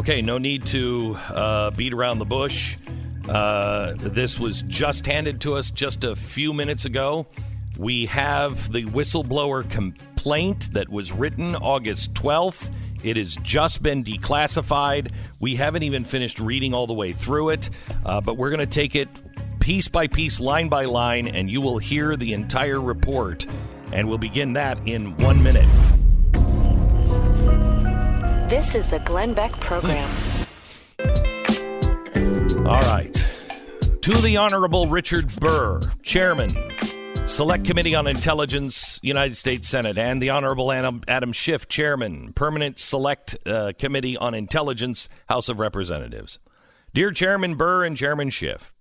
Okay, no need to uh, beat around the bush. Uh, this was just handed to us just a few minutes ago. We have the whistleblower complaint that was written August 12th. It has just been declassified. We haven't even finished reading all the way through it, uh, but we're going to take it piece by piece, line by line, and you will hear the entire report. And we'll begin that in one minute. This is the Glenn Beck Program. All right. To the Honorable Richard Burr, Chairman, Select Committee on Intelligence, United States Senate, and the Honorable Adam, Schiff, Chairman, Permanent Select uh, Committee on Intelligence, House of Representatives. Dear Chairman Burr and Chairman Schiff,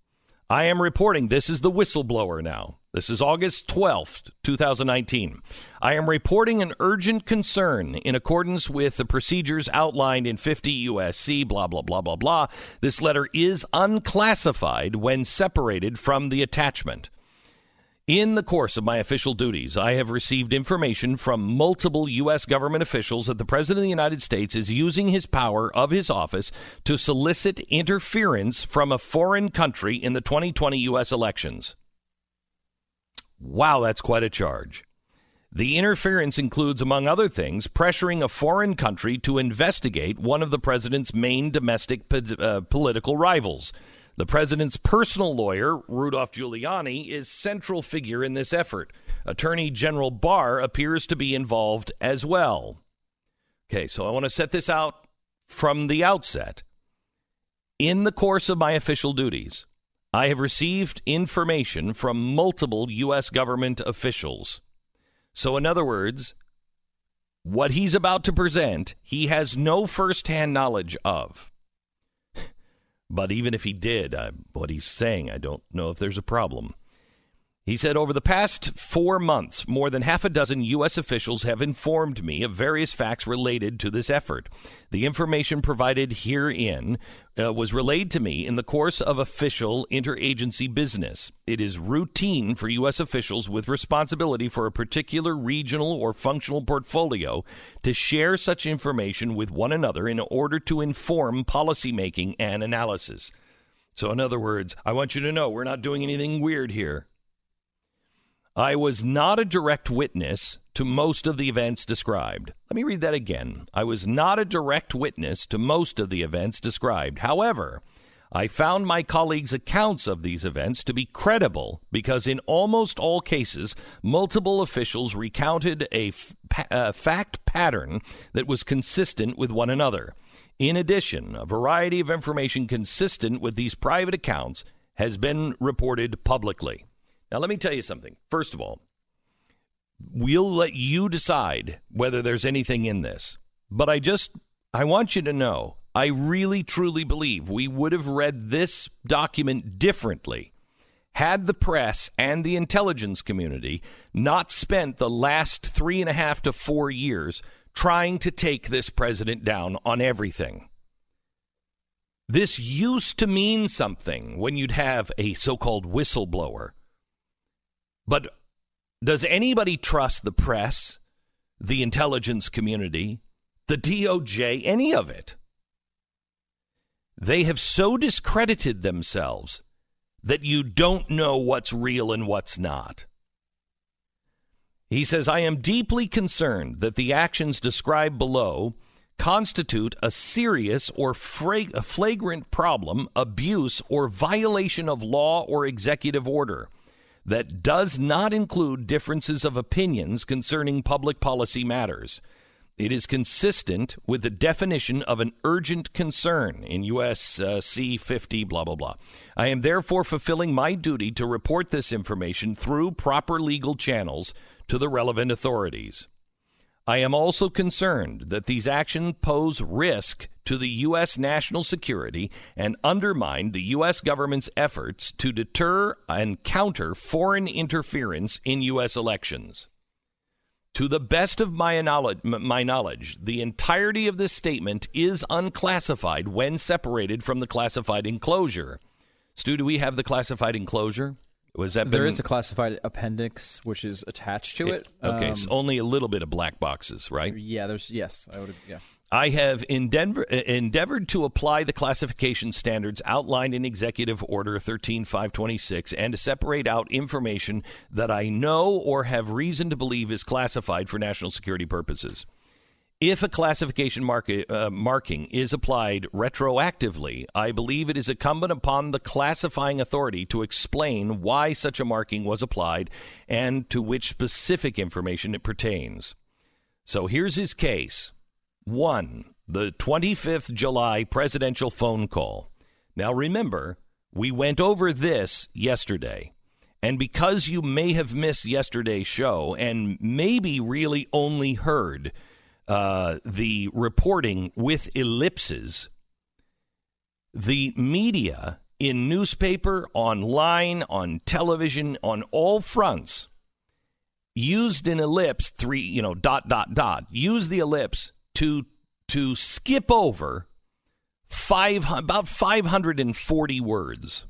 I am reporting this is the whistleblower now. This is August 12th, 2019. I am reporting an urgent concern in accordance with the procedures outlined in 50 USC, blah, blah, blah, blah, blah. This letter is unclassified when separated from the attachment. In the course of my official duties, I have received information from multiple U.S. government officials that the President of the United States is using his power of his office to solicit interference from a foreign country in the 2020 U.S. elections. Wow, that's quite a charge. The interference includes, among other things, pressuring a foreign country to investigate one of the president's main domestic po- uh, political rivals. The president's personal lawyer, Rudolph Giuliani, is central figure in this effort. Attorney General Barr appears to be involved as well. Okay, so I want to set this out from the outset. In the course of my official duties, I have received information from multiple U.S. government officials. So, in other words, what he's about to present, he has no firsthand knowledge of. But even if he did, uh, what he's saying, I don't know if there's a problem. He said, Over the past four months, more than half a dozen U.S. officials have informed me of various facts related to this effort. The information provided herein uh, was relayed to me in the course of official interagency business. It is routine for U.S. officials with responsibility for a particular regional or functional portfolio to share such information with one another in order to inform policymaking and analysis. So, in other words, I want you to know we're not doing anything weird here. I was not a direct witness to most of the events described. Let me read that again. I was not a direct witness to most of the events described. However, I found my colleagues' accounts of these events to be credible because, in almost all cases, multiple officials recounted a, f- a fact pattern that was consistent with one another. In addition, a variety of information consistent with these private accounts has been reported publicly. Now, let me tell you something. First of all, we'll let you decide whether there's anything in this. But I just, I want you to know, I really truly believe we would have read this document differently had the press and the intelligence community not spent the last three and a half to four years trying to take this president down on everything. This used to mean something when you'd have a so called whistleblower but does anybody trust the press, the intelligence community, the DOJ, any of it? They have so discredited themselves that you don't know what's real and what's not. He says, I am deeply concerned that the actions described below constitute a serious or flagrant problem, abuse, or violation of law or executive order that does not include differences of opinions concerning public policy matters. It is consistent with the definition of an urgent concern in U.S. Uh, C 50, blah, blah, blah. I am therefore fulfilling my duty to report this information through proper legal channels to the relevant authorities. I am also concerned that these actions pose risk to the U.S. national security and undermine the U.S. government's efforts to deter and counter foreign interference in U.S. elections. To the best of my knowledge, my knowledge, the entirety of this statement is unclassified when separated from the classified enclosure. Stu, do we have the classified enclosure? Was that There been- is a classified appendix which is attached to it. Okay, Um, so only a little bit of black boxes, right? yeah, there's yes, I would yeah. I have endeavor, endeavored to apply the classification standards outlined in Executive Order 13526 and to separate out information that I know or have reason to believe is classified for national security purposes. If a classification uh, marking is applied retroactively, I believe it is incumbent upon the classifying authority to explain why such a marking was applied and to which specific information it pertains. So here's his case. One, the 25th July presidential phone call. Now remember, we went over this yesterday. And because you may have missed yesterday's show and maybe really only heard uh, the reporting with ellipses, the media in newspaper, online, on television, on all fronts used an ellipse three you know dot dot dot use the ellipse to to skip over five about 540 words.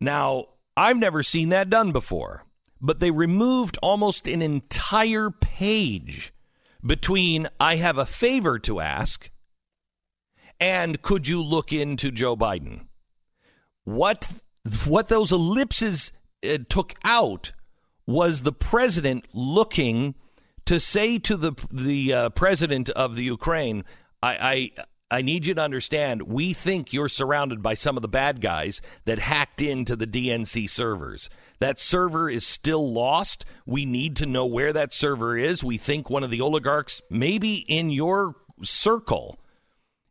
Now, I've never seen that done before, but they removed almost an entire page between I have a favor to ask and could you look into Joe Biden? What what those ellipses uh, took out was the president looking to say to the the uh, president of the Ukraine, I, I I need you to understand, we think you're surrounded by some of the bad guys that hacked into the DNC servers. That server is still lost. We need to know where that server is. We think one of the oligarchs, maybe in your circle,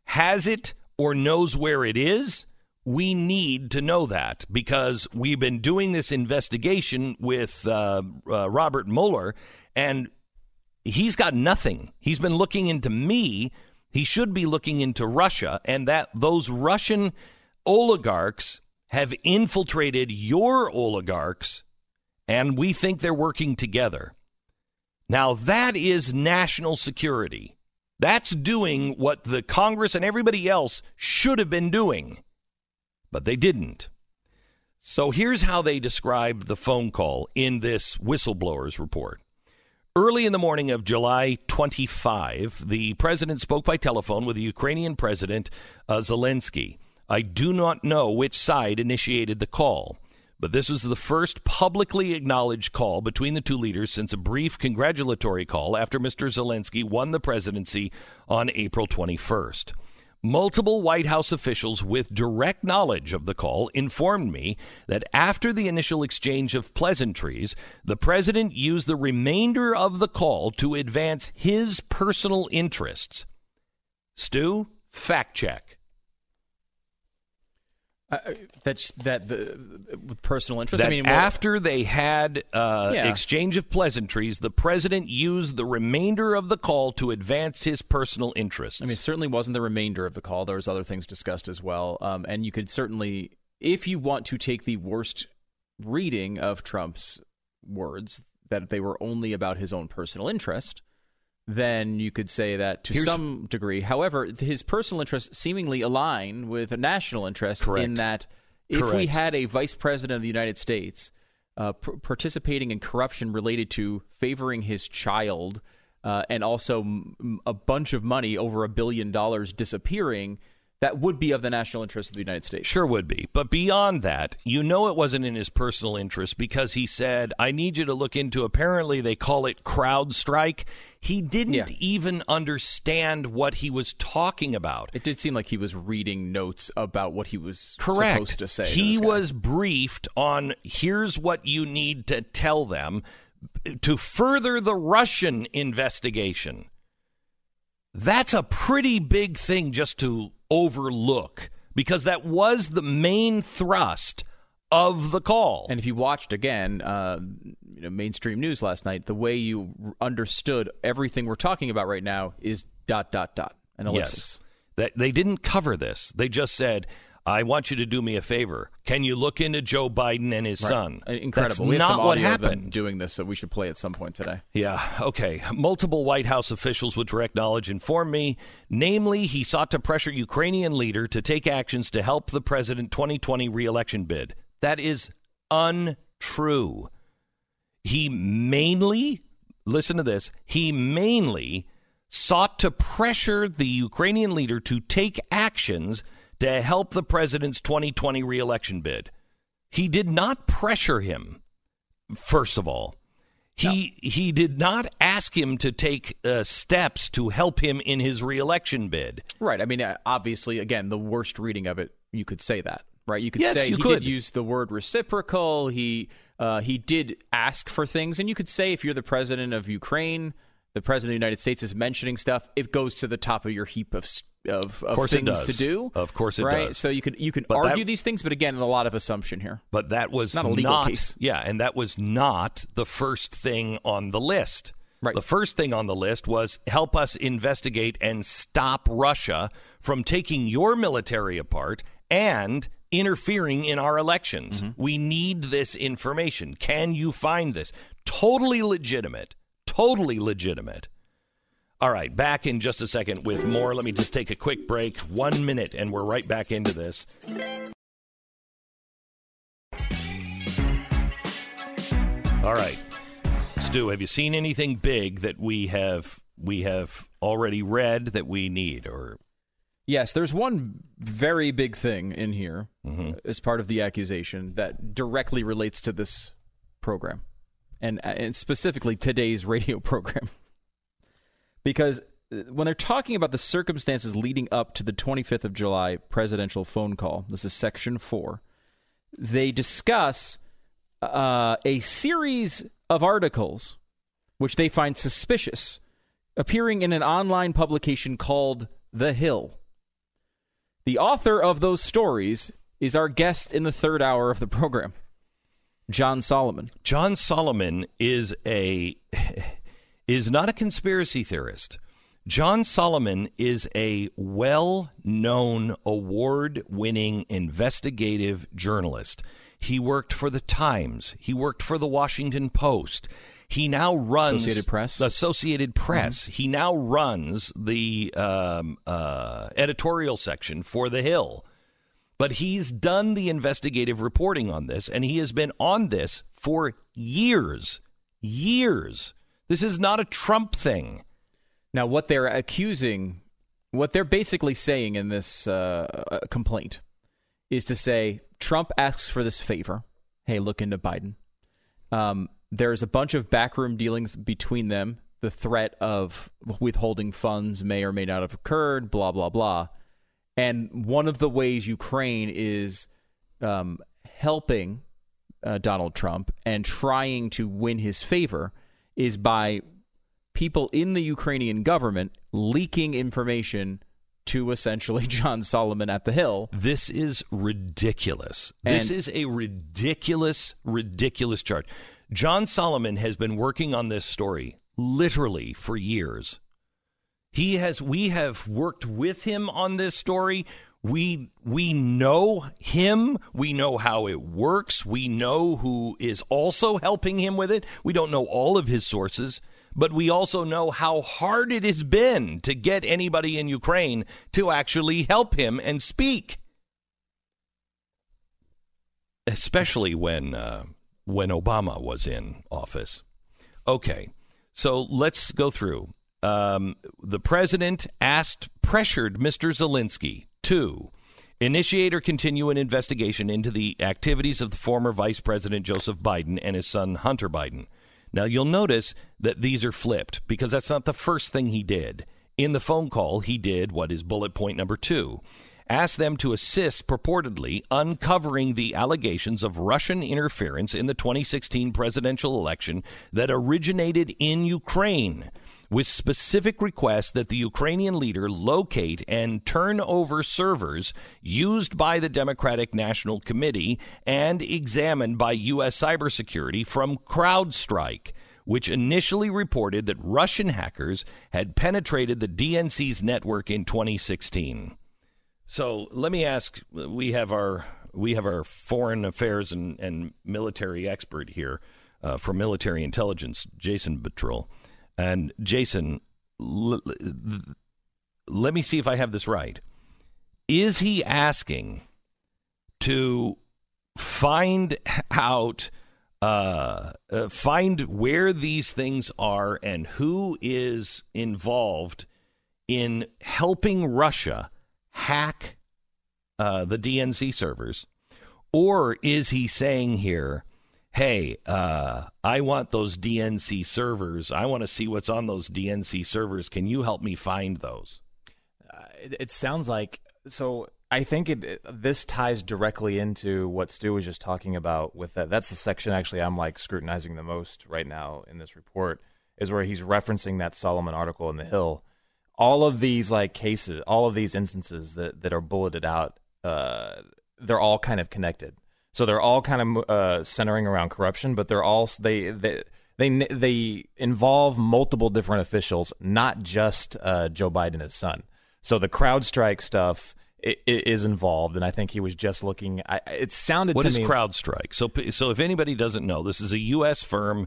has it or knows where it is. We need to know that because we've been doing this investigation with uh, uh, Robert Mueller, and he's got nothing. He's been looking into me. He should be looking into Russia, and that those Russian oligarchs have infiltrated your oligarchs, and we think they're working together. Now, that is national security. That's doing what the Congress and everybody else should have been doing, but they didn't. So here's how they described the phone call in this whistleblowers report. Early in the morning of July 25, the president spoke by telephone with the Ukrainian president uh, Zelensky. I do not know which side initiated the call, but this was the first publicly acknowledged call between the two leaders since a brief congratulatory call after Mr. Zelensky won the presidency on April 21st. Multiple White House officials with direct knowledge of the call informed me that after the initial exchange of pleasantries, the president used the remainder of the call to advance his personal interests. Stu, fact check. Uh, that that the with personal interest. That I mean, after they had uh, Yeah. exchange of pleasantries, the president used the remainder of the call to advance his personal interests. I mean, it certainly wasn't the remainder of the call. There was other things discussed as well, um, and you could certainly, if you want to take the worst reading of Trump's words, that they were only about his own personal interest. Then you could say that to Here's- some degree. However, his personal interests seemingly align with a national interest Correct. in that if we had a vice president of the United States uh, p- participating in corruption related to favoring his child uh, and also m- a bunch of money over a billion dollars disappearing, that would be of the national interest of the United States. Sure would be. But beyond that, you know it wasn't in his personal interest because he said, I need you to look into apparently they call it CrowdStrike. He didn't Yeah. even understand what he was talking about. It did seem like he was reading notes about what he was Correct. supposed to say. He guy. was briefed on here's what you need to tell them to further the Russian investigation. That's a pretty big thing just to overlook because that was the main thrust of the call. And if you watched again, uh, you know, mainstream news last night, the way you understood everything we're talking about right now is dot dot dot and ellipsis. yes. That they didn't cover this. They just said, "I want you to do me a favor. Can you look into Joe Biden and his Right. son?" Uh, Incredible. That's we have not some what audio of them happened. doing this, so we should play at some point today. Yeah, okay. Multiple White House officials with direct knowledge informed me, namely, he sought to pressure Ukrainian leader to take actions to help the president 2020 reelection bid. That is untrue. He mainly, listen to this, he mainly sought to pressure the Ukrainian leader to take actions to help the president's 2020 reelection bid. He did not pressure him, first of all. He no. he did not ask him to take uh, steps to help him in his reelection bid. Right. I mean, uh, obviously, again, the worst reading of it, you could say that. Right. You could yes, say you he could. did use the word reciprocal. He uh, he did ask for things, and you could say if you're the president of Ukraine, the president of the United States is mentioning stuff, it goes to the top of your heap of of, of, of things to do. Of course, it right? does. So you could you can but argue that, these things, but again, a lot of assumption here. But that was not a legal not, case. Yeah, and that was not the first thing on the list. Right. The first thing on the list was help us investigate and stop Russia from taking your military apart and interfering in our elections. Mm-hmm. We need this information. Can you find this? Totally legitimate totally legitimate. All right, back in just a second with more. Let me just take a quick break. One minute, and we're right back into this. All right, Stu, have you seen anything big that we have we have already read that we need, or Yes, there's one very big thing in here mm-hmm. as part of the accusation that directly relates to this program and, and specifically today's radio program. because uh, when they're talking about the circumstances leading up to the 25th of July presidential phone call, this is section four, they discuss uh, a series of articles which they find suspicious appearing in an online publication called The Hill. The author of those stories is our guest in the third hour of the program. John Solomon. John Solomon is a is not a conspiracy theorist. John Solomon is a well-known award-winning investigative journalist. He worked for the Times, he worked for the Washington Post. He now runs Associated Press. The Associated Press. Mm-hmm. He now runs the um, uh, editorial section for The Hill. But he's done the investigative reporting on this, and he has been on this for years. Years. This is not a Trump thing. Now, what they're accusing, what they're basically saying in this uh, uh complaint is to say Trump asks for this favor. Hey, look into Biden. Um, there's a bunch of backroom dealings between them. The threat of withholding funds may or may not have occurred, blah, blah, blah. And one of the ways Ukraine is um, helping uh, Donald Trump and trying to win his favor is by people in the Ukrainian government leaking information to essentially John Solomon at the Hill. This is ridiculous. And this is a ridiculous, ridiculous charge. John Solomon has been working on this story literally for years. He has we have worked with him on this story. We we know him, we know how it works, we know who is also helping him with it. We don't know all of his sources, but we also know how hard it has been to get anybody in Ukraine to actually help him and speak. Especially when uh, when Obama was in office. Okay, so let's go through um, the president asked, pressured Mr. Zelensky to initiate or continue an investigation into the activities of the former Vice President Joseph Biden and his son Hunter Biden. Now, you'll notice that these are flipped because that's not the first thing he did. In the phone call, he did what is bullet point number two asked them to assist purportedly uncovering the allegations of Russian interference in the 2016 presidential election that originated in Ukraine with specific requests that the Ukrainian leader locate and turn over servers used by the Democratic National Committee and examined by U.S. cybersecurity from CrowdStrike which initially reported that Russian hackers had penetrated the DNC's network in 2016. So let me ask: We have our we have our foreign affairs and, and military expert here uh, for military intelligence, Jason Buttrill. And Jason, l- l- let me see if I have this right. Is he asking to find out uh, uh, find where these things are and who is involved in helping Russia hack uh, the DNC servers? Or is he saying here, hey, uh, I want those DNC servers. I want to see what's on those DNC servers. Can you help me find those? Uh, it, it, sounds like so. I think it, this ties directly into what Stu was just talking about. With that, that's the section actually I'm like scrutinizing the most right now in this report is where he's referencing that Solomon article in the Hill. All of these like cases, all of these instances that that are bulleted out, uh, they're all kind of connected. So they're all kind of uh, centering around corruption, but they're all they they they they involve multiple different officials, not just uh, Joe Biden and his son. So the CrowdStrike stuff is involved, and I think he was just looking. I, it sounded what to is me. CrowdStrike? So, so if anybody doesn't know, this is a U.S. firm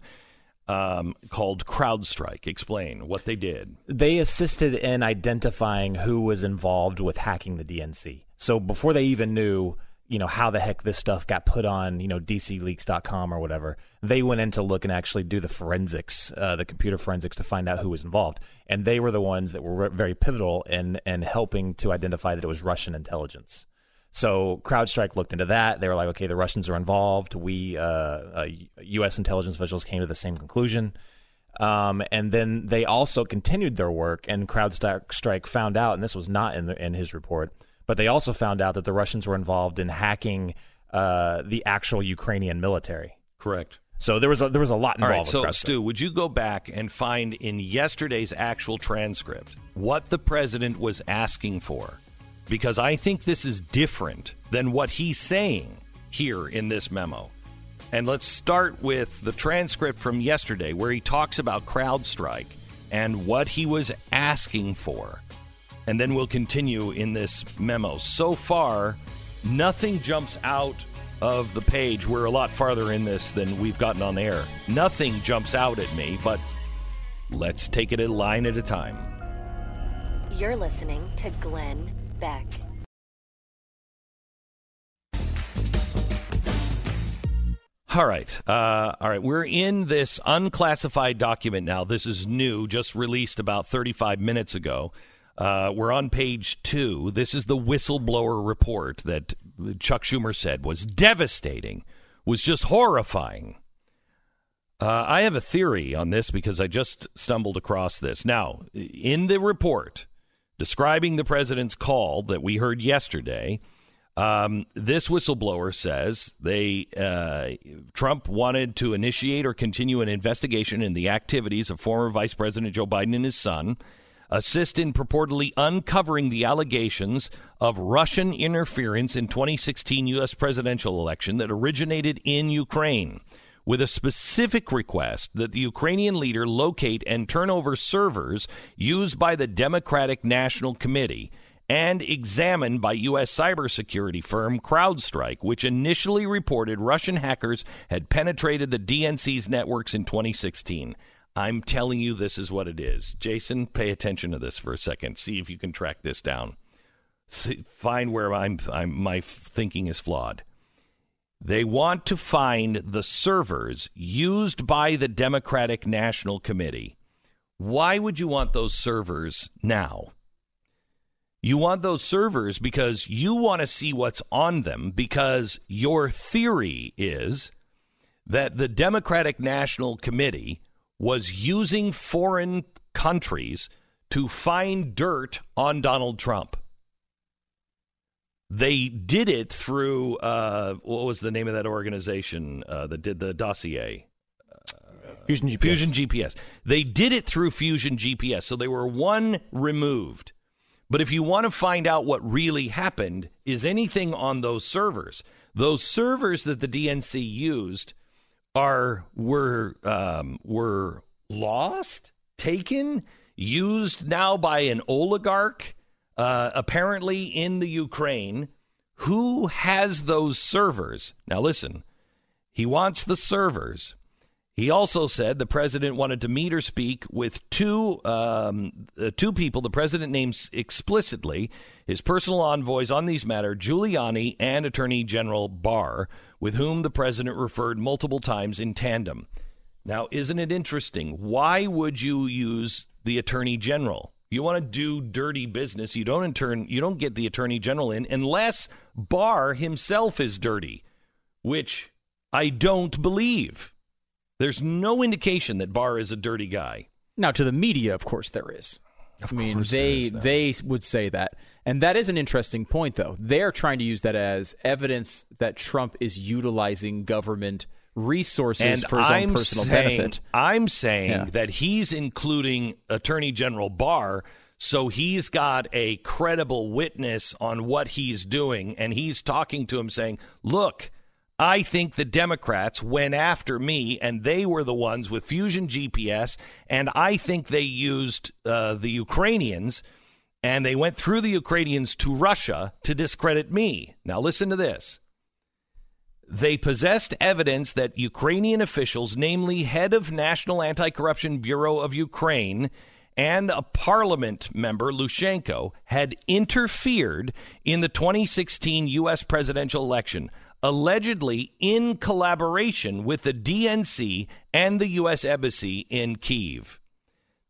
um, called CrowdStrike. Explain what they did. They assisted in identifying who was involved with hacking the DNC. So before they even knew you know how the heck this stuff got put on you know dcleaks.com or whatever they went in to look and actually do the forensics uh, the computer forensics to find out who was involved and they were the ones that were very pivotal in in helping to identify that it was russian intelligence so CrowdStrike looked into that. They were like, okay, the Russians are involved. We, uh, uh, U.S. intelligence officials came to the same conclusion. Um, and then they also continued their work, and CrowdStrike found out, and this was not in, the, in his report, but they also found out that the Russians were involved in hacking uh, the actual Ukrainian military. Correct. So there was a, there was a lot involved. All right, so Stu, would you go back and find in yesterday's actual transcript what the president was asking for? Because I think this is different than what he's saying here in this memo. And let's start with the transcript from yesterday where he talks about CrowdStrike and what he was asking for and then we'll continue in this memo. So far, nothing jumps out of the page. We're a lot farther in this than we've gotten on air. Nothing jumps out at me, but let's take it a line at a time. You're listening to Glenn Beck. All right. Uh, all right. We're in this unclassified document now. This is new, just released about 35 minutes ago. Uh, we're on page two. This is the whistleblower report that Chuck Schumer said was devastating, was just horrifying. Uh, I have a theory on this because I just stumbled across this. Now, in the report describing the president's call that we heard yesterday, um, this whistleblower says they uh, Trump wanted to initiate or continue an investigation in the activities of former Vice President Joe Biden and his son assist in purportedly uncovering the allegations of Russian interference in 2016 U.S. presidential election that originated in Ukraine, with a specific request that the Ukrainian leader locate and turn over servers used by the Democratic National Committee and examined by U.S. cybersecurity firm CrowdStrike, which initially reported Russian hackers had penetrated the DNC's networks in 2016. I'm telling you, this is what it is. Jason, pay attention to this for a second. See if you can track this down. See, find where I'm, I'm, my thinking is flawed. They want to find the servers used by the Democratic National Committee. Why would you want those servers now? You want those servers because you want to see what's on them, because your theory is that the Democratic National Committee was using foreign countries to find dirt on Donald Trump. They did it through uh, what was the name of that organization uh, that did the dossier? Fusion GPS. Fusion GPS. They did it through Fusion GPS, so they were one removed. But if you want to find out what really happened, is anything on those servers? Those servers that the DNC used are were um, were lost, taken, used now by an oligarch, uh, apparently in the Ukraine. Who has those servers? Now listen, he wants the servers. He also said the president wanted to meet or speak with two um, uh, two people the president names explicitly his personal envoys on these matters, Giuliani and Attorney General Barr, with whom the president referred multiple times in tandem. Now, isn't it interesting? Why would you use the Attorney General? You want to do dirty business. You don't in turn, you don't get the Attorney General in unless Barr himself is dirty, which I don't believe. There's no indication that Barr is a dirty guy. Now, to the media, of course, there is. Of I mean, they they would say that, and that is an interesting point, though. They're trying to use that as evidence that Trump is utilizing government resources and for his I'm own personal saying, benefit. I'm saying Yeah. that he's including Attorney General Barr, so he's got a credible witness on what he's doing, and he's talking to him saying, "Look." I think the Democrats went after me, and they were the ones with Fusion GPS, and I think they used uh, the Ukrainians, and they went through the Ukrainians to Russia to discredit me. Now, listen to this. They possessed evidence that Ukrainian officials, namely head of National Anti-Corruption Bureau of Ukraine and a parliament member, Leshchenko, had interfered in the 2016 U.S. presidential election, allegedly in collaboration with the DNC and the U.S. Embassy in Kiev.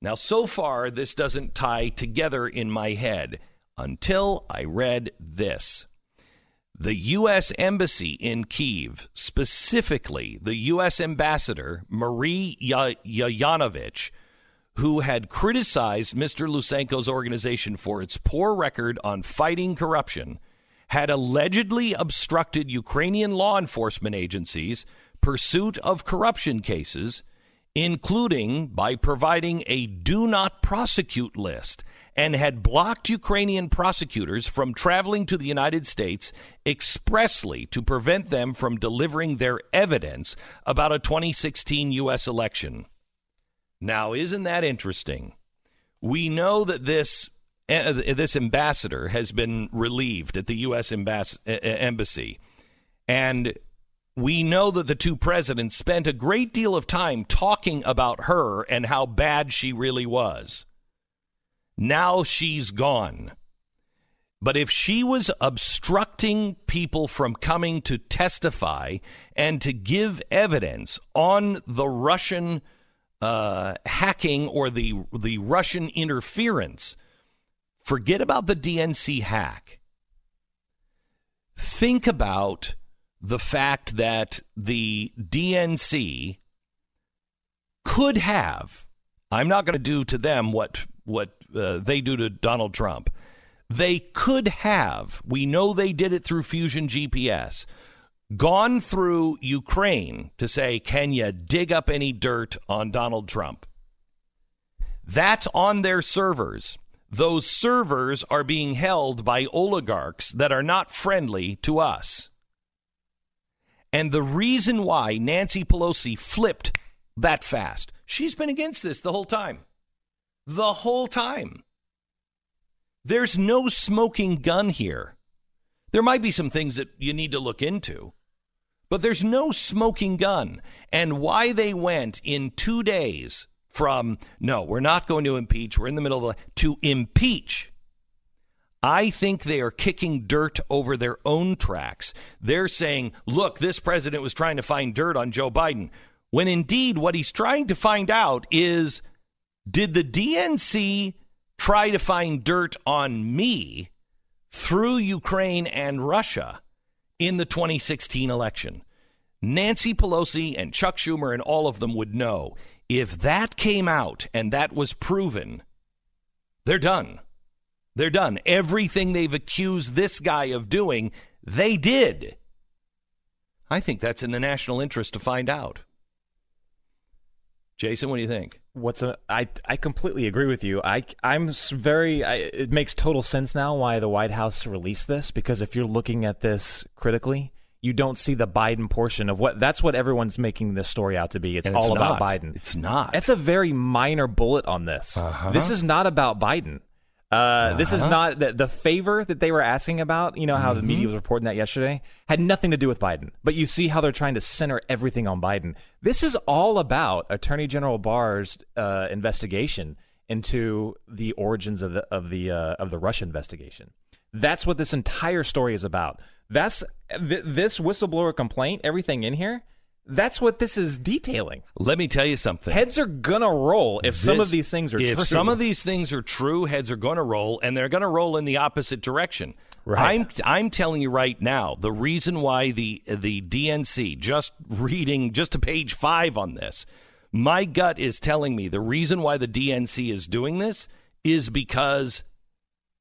Now, so far, this doesn't tie together in my head until I read this. The U.S. Embassy in Kiev, specifically the U.S. Ambassador Marie Ya- Yayanovich, who had criticized Mr. Lutsenko's organization for its poor record on fighting corruption, had allegedly obstructed Ukrainian law enforcement agencies' pursuit of corruption cases, including by providing a do not prosecute list, and had blocked Ukrainian prosecutors from traveling to the United States expressly to prevent them from delivering their evidence about a 2016 U.S. election. Now, isn't that interesting? We know that this this ambassador has been relieved at the U.S. Embass- uh, embassy, and we know that the two presidents spent a great deal of time talking about her and how bad she really was. Now she's gone. But if she was obstructing people from coming to testify and to give evidence on the Russian uh, hacking or the the Russian interference, forget about the DNC hack. Think about the fact that the DNC could have. I'm not going to do to them what what uh, they do to Donald Trump. They could have. We know they did it through Fusion GPS. Gone through Ukraine to say, can you dig up any dirt on Donald Trump? That's on their servers. Those servers are being held by oligarchs that are not friendly to us. And the reason why Nancy Pelosi flipped that fast, she's been against this the whole time. The whole time. There's no smoking gun here. There might be some things that you need to look into, but there's no smoking gun. And why they went in two days from, no, we're not going to impeach, we're in the middle of the, to impeach. I think they are kicking dirt over their own tracks. They're saying, look, this president was trying to find dirt on Joe Biden. When indeed, what he's trying to find out is did the DNC try to find dirt on me through Ukraine and Russia in the 2016 election? Nancy Pelosi and Chuck Schumer and all of them would know if that came out and that was proven, they're done. They're done. Everything they've accused this guy of doing, they did. I think that's in the national interest to find out. Jason, what do you think? What's a, I I completely agree with you. I I'm very I, it makes total sense now why the White House released this because if you're looking at this critically, you don't see the Biden portion of what that's what everyone's making this story out to be. It's it's all about. Biden. It's not. That's a very minor bullet on this. Uh-huh. This is not about Biden. Uh, This is not the, the favor that they were asking about. You know how the media was reporting that yesterday had nothing to do with Biden. But you see how they're trying to center everything on Biden. This is all about Attorney General Barr's uh, investigation into the origins of the of the uh, of the Russia investigation. That's what this entire story is about. That's th- this whistleblower complaint. Everything in here. That's what this is detailing. Let me tell you something. Heads are gonna roll if some of these things are if true. some of these things are true, heads are going to roll, and they're going to roll in the opposite direction. Right. I'm I'm telling you right now, the reason why the the DNC just reading just to page five on this, my gut is telling me the reason why the DNC is doing this is because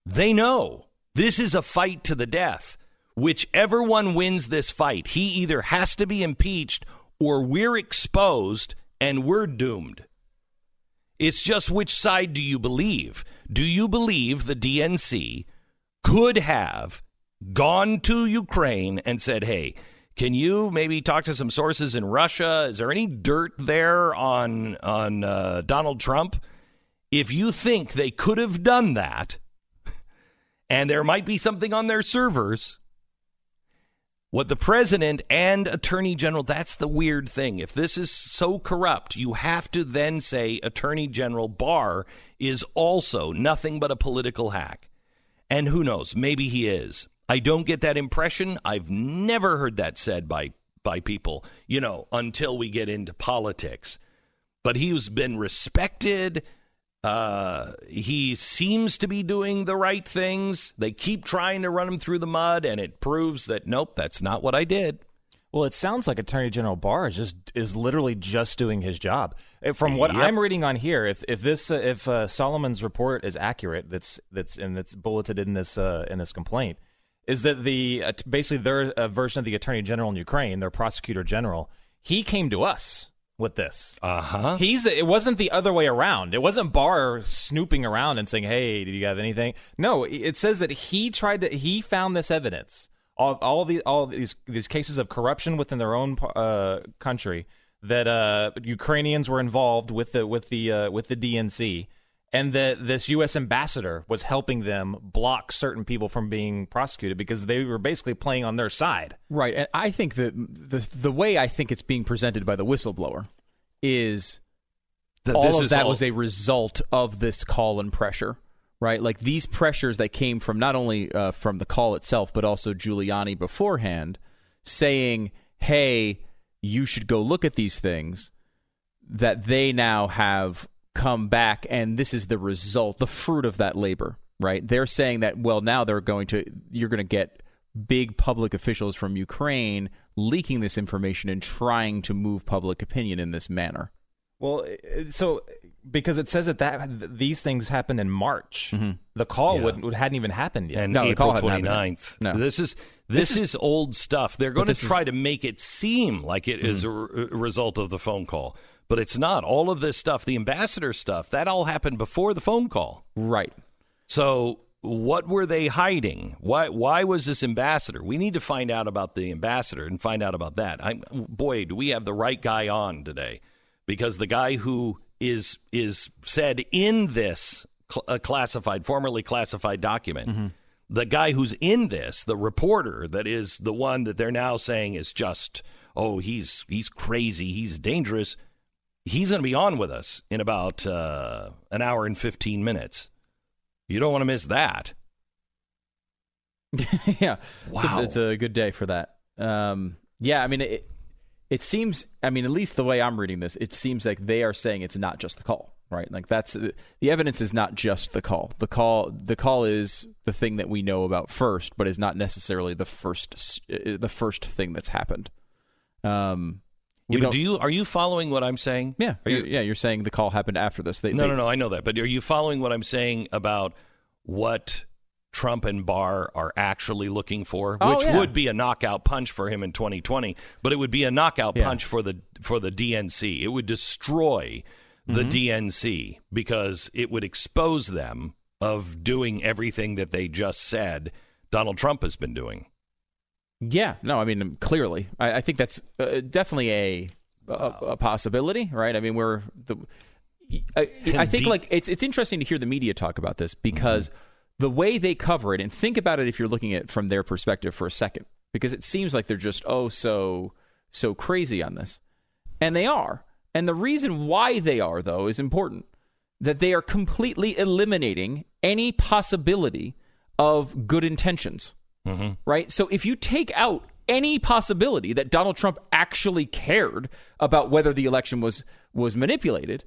they know this is a fight to the death. Whichever one wins this fight, he either has to be impeached or we're exposed and we're doomed. It's just which side do you believe? Do you believe the DNC could have gone to Ukraine and said, hey, can you maybe talk to some sources in Russia? Is there any dirt there on on uh, Donald Trump? If you think they could have done that, and there might be something on their servers, what the president and attorney general, that's the weird thing. If this is so corrupt, you have to then say attorney general Barr is also nothing but a political hack. And who knows, maybe he is. I don't get that impression. I've never heard that said by by people, you know, until we get into politics. But he's been respected. Uh, he seems to be doing the right things. They keep trying to run him through the mud, and it proves that nope, that's not what I did. Well, it sounds like Attorney General Barr is just is literally just doing his job. Uh, From what Yep. I'm reading on here, if if this uh, if uh, Solomon's report is accurate, that's that's and that's bulleted in this uh, in this complaint, is that the uh, basically their uh, version of the Attorney General in Ukraine, their Prosecutor General, he came to us with this. Uh huh. He's the, it wasn't the other way around. It wasn't Barr snooping around and saying, "Hey, did you have anything?" No, it says that he tried to he found this evidence all all the all these these cases of corruption within their own uh, country that uh, Ukrainians were involved with the with the uh, with the DNC and that this U.S. ambassador was helping them block certain people from being prosecuted because they were basically playing on their side. Right, and I think that the the way I think it's being presented by the whistleblower is all of that was a result of this call and pressure, right? Like these pressures that came from not only uh, from the call itself, but also Giuliani beforehand saying, "Hey, you should go look at these things." That they now have come back, and this is the result, the fruit of that labor, right? They're saying that, well, now they're going to, you're going to get big public officials from Ukraine leaking this information and trying to move public opinion in this manner. Well, uh, so because it says that that these things happened in March, mm-hmm. the call Yeah. would, would hadn't even happened yet. and No, the April call hadn't happened 29th. No. This is this, is, old stuff. They're going to this is- try to make it seem like it is mm-hmm. a, re- a result of the phone call, but it's not. All of this stuff, the ambassador stuff, that all happened before the phone call. Right. So what were they hiding? Why why was this ambassador? We need to find out about the ambassador and find out about that. I'm boy, do we have the right guy on today? Because the guy who is is said in this cl- uh, classified, formerly classified document, the guy who's in this, the reporter that is the one that they're now saying is just oh he's he's crazy, he's dangerous. He's going to be on with us in about uh, an hour and fifteen minutes. You don't want to miss that. yeah. Wow. It's a, it's a good day for that. Um, yeah, I mean, it, it seems, I mean, at least the way I'm reading this, it seems like they are saying it's not just the call, right? Like that's the evidence is not just the call. The call, the call is the thing that we know about first, but is not necessarily the first, uh, the first thing that's happened. Um, we Yeah, don't- you are you following what I'm saying? yeah, Are you, you're- yeah, you're saying the call happened after this. They, no, they- no, no. I know that, but are you following what I'm saying about what Trump and Barr are actually looking for, Oh, which yeah. would be a knockout punch for him in 2020, but it would be a knockout Yeah. punch for the for the DNC. It would destroy the Mm-hmm. DNC because it would expose them of doing everything that they just said Donald Trump has been doing. Yeah, no, I mean clearly, I, I think that's uh, definitely a, a a possibility, right? I mean, we're the I, I think like it's it's interesting to hear the media talk about this because the way they cover it, and think about it if you're looking at it from their perspective for a second, because it seems like they're just oh so so crazy on this, and they are. And the reason why they are though is important that they are completely eliminating any possibility of good intentions. Mm-hmm. Right? So if you take out any possibility that Donald Trump actually cared about whether the election was was manipulated,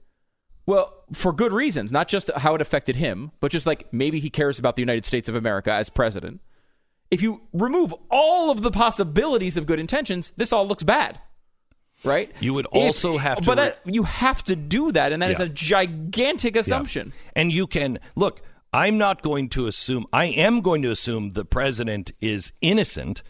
well, for good reasons, not just how it affected him, but just like maybe he cares about the United States of America as president. If you remove all of the possibilities of good intentions, this all looks bad. Right? You would If- also have to But re- that, you have to do that, and that is Yeah. a gigantic assumption. And you can look, I'm not going to assume, I am going to assume the president is innocent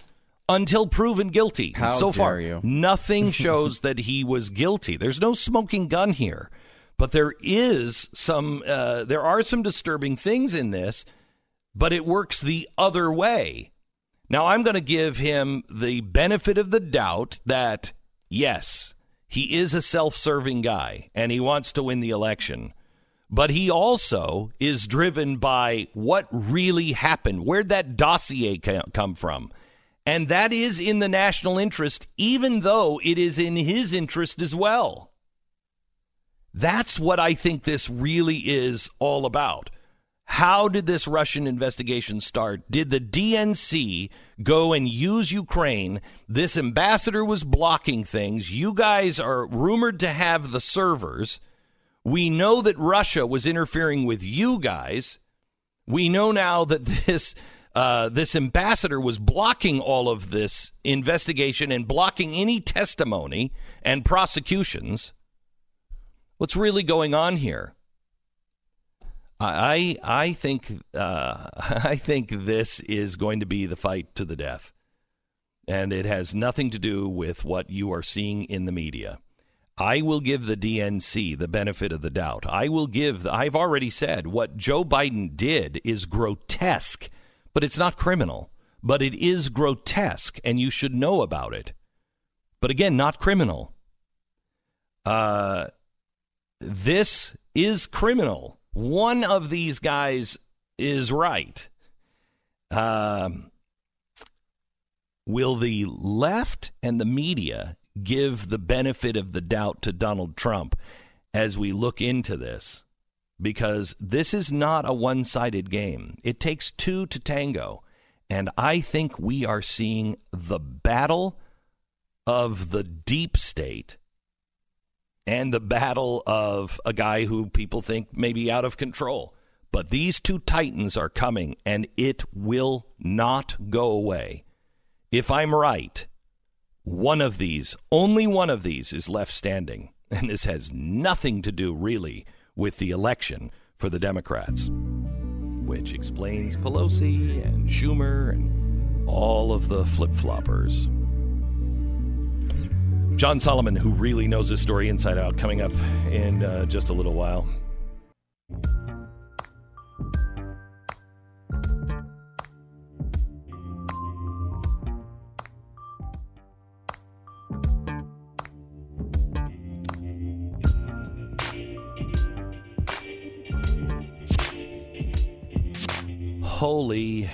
until proven guilty. How so far, you. nothing shows that he was guilty. There's no smoking gun here. But there is some, uh, there are some disturbing things in this, but it works the other way. Now, I'm going to give him the benefit of the doubt that, yes, he is a self serving guy and he wants to win the election. But he also is driven by what really happened. Where'd that dossier come from? And that is in the national interest, even though it is in his interest as well. That's what I think this really is all about. How did this Russian investigation start? Did the DNC go and use Ukraine? This ambassador was blocking things. You guys are rumored to have the servers. We know that Russia was interfering with you guys. We know now that this uh, this ambassador was blocking all of this investigation and blocking any testimony and prosecutions. What's really going on here? I I think uh, I think this is going to be the fight to the death, and it has nothing to do with what you are seeing in the media. I will give the DNC the benefit of the doubt. I will give. I've already said what Joe Biden did is grotesque, but it's not criminal. But it is grotesque, and you should know about it. But again, not criminal. Uh, this is criminal. One of these guys is right. Um, will the left and the media give the benefit of the doubt to Donald Trump as we look into this? Because this is not a one sided game. It takes two to tango. And I think we are seeing the battle of the deep state and the battle of a guy who people think may be out of control. But these two titans are coming, and it will not go away. If I'm right, one of these, only one of these, is left standing. And this has nothing to do, really, with the election for the Democrats, which explains Pelosi and Schumer and all of the flip floppers. John Solomon, who really knows this story inside out, coming up in uh, just a little while. Holy